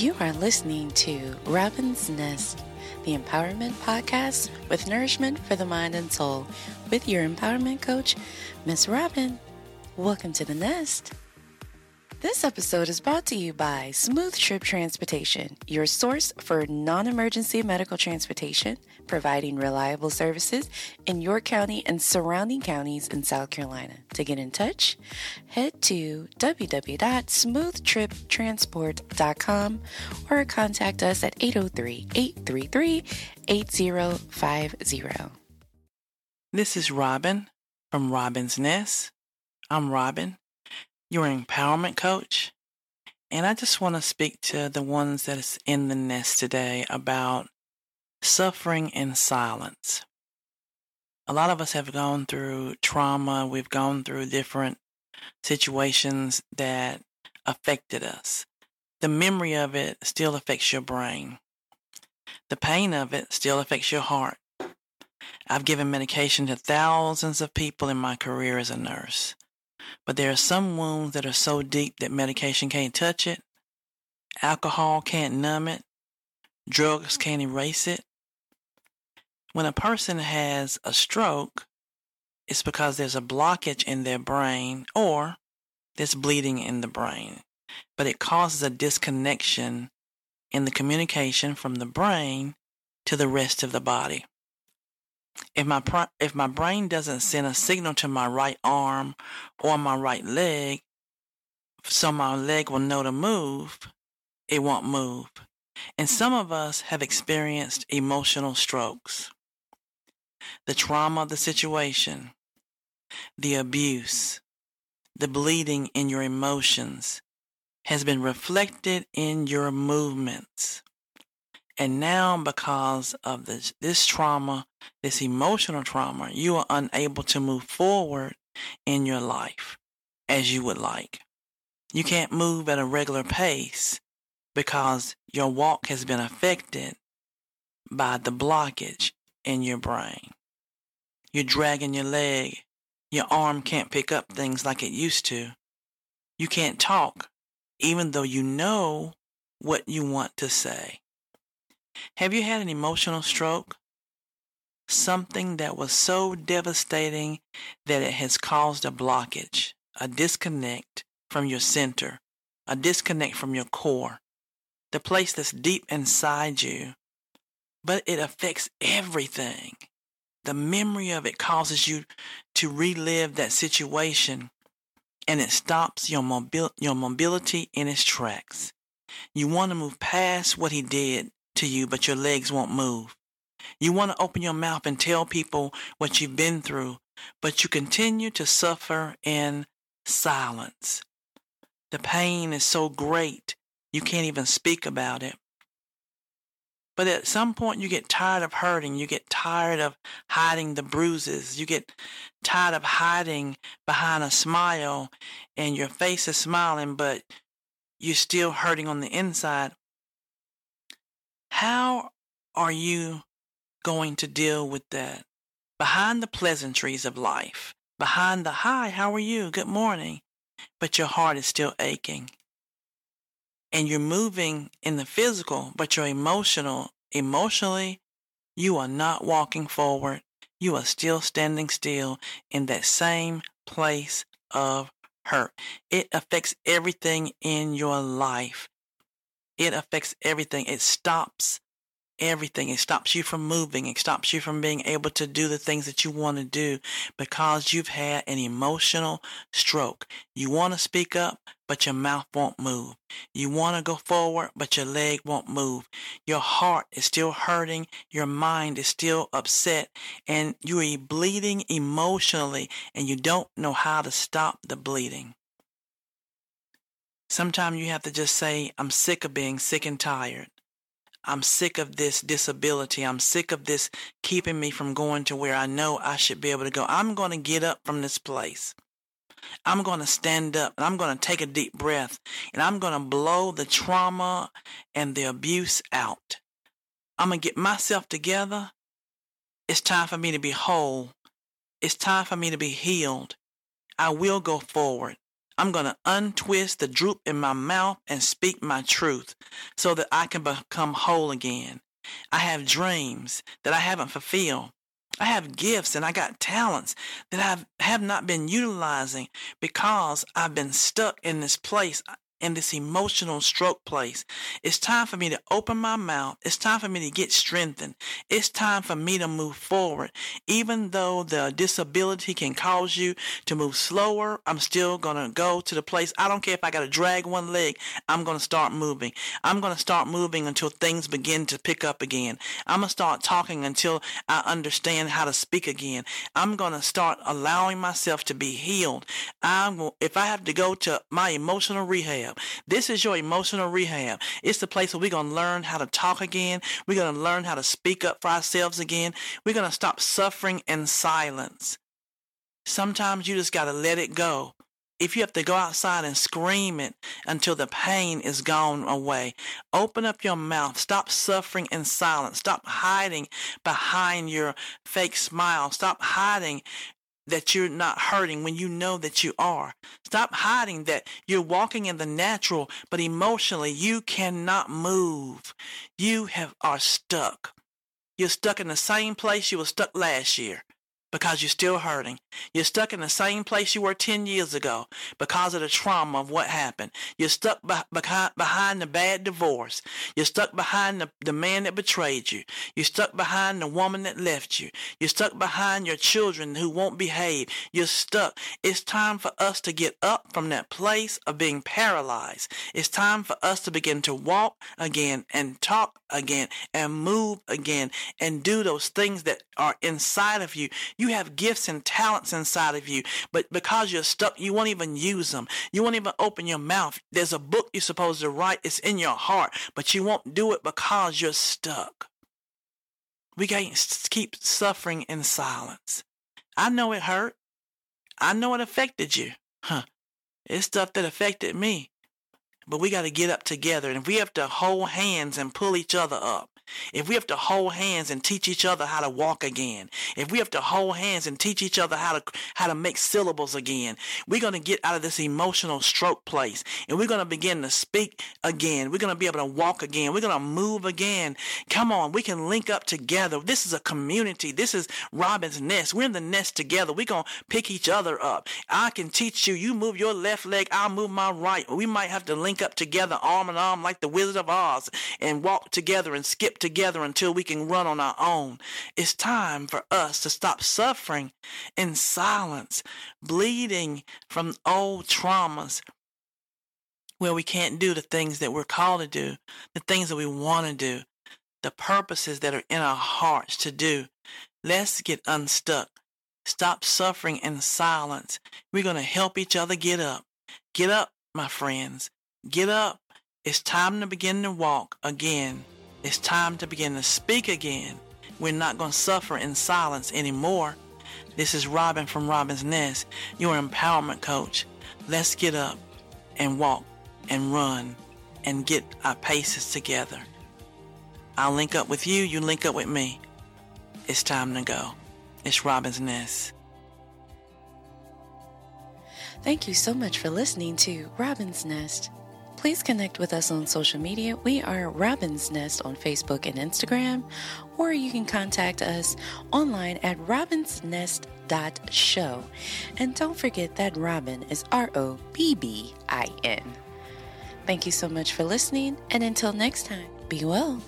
You are listening to Robbin's Nest, the empowerment podcast with nourishment for the mind and soul, with your empowerment coach, Miss Robbin. Welcome to the nest. This episode is brought to you by Smooth Trip Transportation, your source for non emergency medical transportation, providing reliable services in York County and surrounding counties in South Carolina. To get in touch, head to www.smoothtriptransport.com or contact us at 803 833 8050. This is Robbin from Robbin's Nest. I'm Robbin your empowerment coach. And I just want to speak to the ones that is in the nest today about suffering in silence. A lot of us have gone through trauma. We've gone through different situations that affected us. The memory of it still affects your brain. The pain of it still affects your heart. I've given medication to thousands of people in my career as a nurse. But there are some wounds that are so deep that medication can't touch it, alcohol can't numb it, drugs can't erase it. When a person has a stroke, it's because there's a blockage in their brain or there's bleeding in the brain. But it causes a disconnection in the communication from the brain to the rest of the body. If my if my brain doesn't send a signal to my right arm or my right leg, so my leg will know to move, it won't move. And some of us have experienced emotional strokes. The trauma of the situation, the abuse, the bleeding in your emotions has been reflected in your movements. And now, because of this, this trauma, this emotional trauma, you are unable to move forward in your life as you would like. You can't move at a regular pace because your walk has been affected by the blockage in your brain. You're dragging your leg. Your arm can't pick up things like it used to. You can't talk, even though you know what you want to say. Have you had an emotional stroke? Something that was so devastating that it has caused a blockage, a disconnect from your center, a disconnect from your core, the place that's deep inside you. But it affects everything. The memory of it causes you to relive that situation and it stops your, your mobility in its tracks. You want to move past what he did to you, but your legs won't move. You want to open your mouth and tell people what you've been through, but you continue to suffer in silence. The pain is so great, you can't even speak about it. But at some point, you get tired of hurting. You get tired of hiding the bruises. You get tired of hiding behind a smile, and your face is smiling, but you're still hurting on the inside. How are you going to deal with that? Behind the pleasantries of life, behind the hi, how are you? Good morning. But your heart is still aching. And you're moving in the physical, but you're emotional. Emotionally, you are not walking forward. You are still standing still in that same place of hurt. It affects everything in your life. It affects everything. It stops everything. It stops you from moving. It stops you from being able to do the things that you want to do because you've had an emotional stroke. You want to speak up, but your mouth won't move. You want to go forward, but your leg won't move. Your heart is still hurting. Your mind is still upset and you are bleeding emotionally and you don't know how to stop the bleeding. Sometimes you have to just say, I'm sick of being sick and tired. I'm sick of this disability. I'm sick of this keeping me from going to where I know I should be able to go. I'm going to get up from this place. I'm going to stand up and I'm going to take a deep breath and I'm going to blow the trauma and the abuse out. I'm going to get myself together. It's time for me to be whole. It's time for me to be healed. I will go forward. I'm going to untwist the droop in my mouth and speak my truth so that I can become whole again. I have dreams that I haven't fulfilled. I have gifts and I got talents that I have not been utilizing because I've been stuck in this place in this emotional stroke place. It's time for me to open my mouth. It's time for me to get strengthened. It's time for me to move forward. Even though the disability can cause you to move slower, I'm still going to go to the place. I don't care if I got to drag one leg. I'm going to start moving. I'm going to start moving until things begin to pick up again. I'm going to start talking until I understand how to speak again. I'm going to start allowing myself to be healed. I'm, if I have to go to my emotional rehab, rehab. This is your emotional rehab. It's the place where we're going to learn how to talk again. We're going to learn how to speak up for ourselves again. We're going to stop suffering in silence. Sometimes you just got to let it go. If you have to go outside and scream it until the pain is gone away, open up your mouth. Stop suffering in silence. Stop hiding behind your fake smile. Stop hiding that you're not hurting when you know that you are. Stop hiding that you're walking in the natural, but emotionally you cannot move. You have are stuck. You're stuck in the same place you were stuck last year because you're still hurting. You're stuck in the same place you were 10 years ago because of the trauma of what happened. You're stuck behind, behind the bad divorce. You're stuck behind the, the man that betrayed you. You're stuck behind the woman that left you. You're stuck behind your children who won't behave. You're stuck. It's time for us to get up from that place of being paralyzed. It's time for us to begin to walk again and talk again and move again and do those things that are inside of you. You have gifts and talents inside of you, but because you're stuck, you won't even use them. You won't even open your mouth. There's a book you're supposed to write. It's in your heart, but you won't do it because you're stuck. We can't keep suffering in silence. I know it hurt. I know it affected you. Huh. It's stuff that affected me. But we got to get up together. And we have to hold hands and pull each other up, if we have to hold hands and teach each other how to walk again, if we have to hold hands and teach each other how to how to make syllables again, we're going to get out of this emotional stroke place and we're going to begin to speak again. We're going to be able to walk again. We're going to move again. Come on, we can link up together. This is a community. This is Robbin's Nest. We're in the nest together. We're going to pick each other up. I can teach you. You move your left leg, I'll move my right. We might have to link up together arm in arm like the Wizard of Oz and walk together and skip together until we can run on our own. It's time for us to stop suffering in silence, bleeding from old traumas where we can't do the things that we're called to do, the things that we want to do, the purposes that are in our hearts to do. Let's get unstuck. Stop suffering in silence. We're going to help each other get up. Get up, my friends. Get up. It's time to begin to walk again. It's time to begin to speak again. We're not going to suffer in silence anymore. This is Robbin from Robbin's Nest, your empowerment coach. Let's get up and walk and run and get our paces together. I'll link up with you, you link up with me. It's time to go. It's Robbin's Nest. Thank you so much for listening to Robbin's Nest. Please connect with us on social media. We are Robbin's Nest on Facebook and Instagram, or you can contact us online at robbinsnest.show. And don't forget that Robbin is R O B B I N. Thank you so much for listening, and until next time, be well.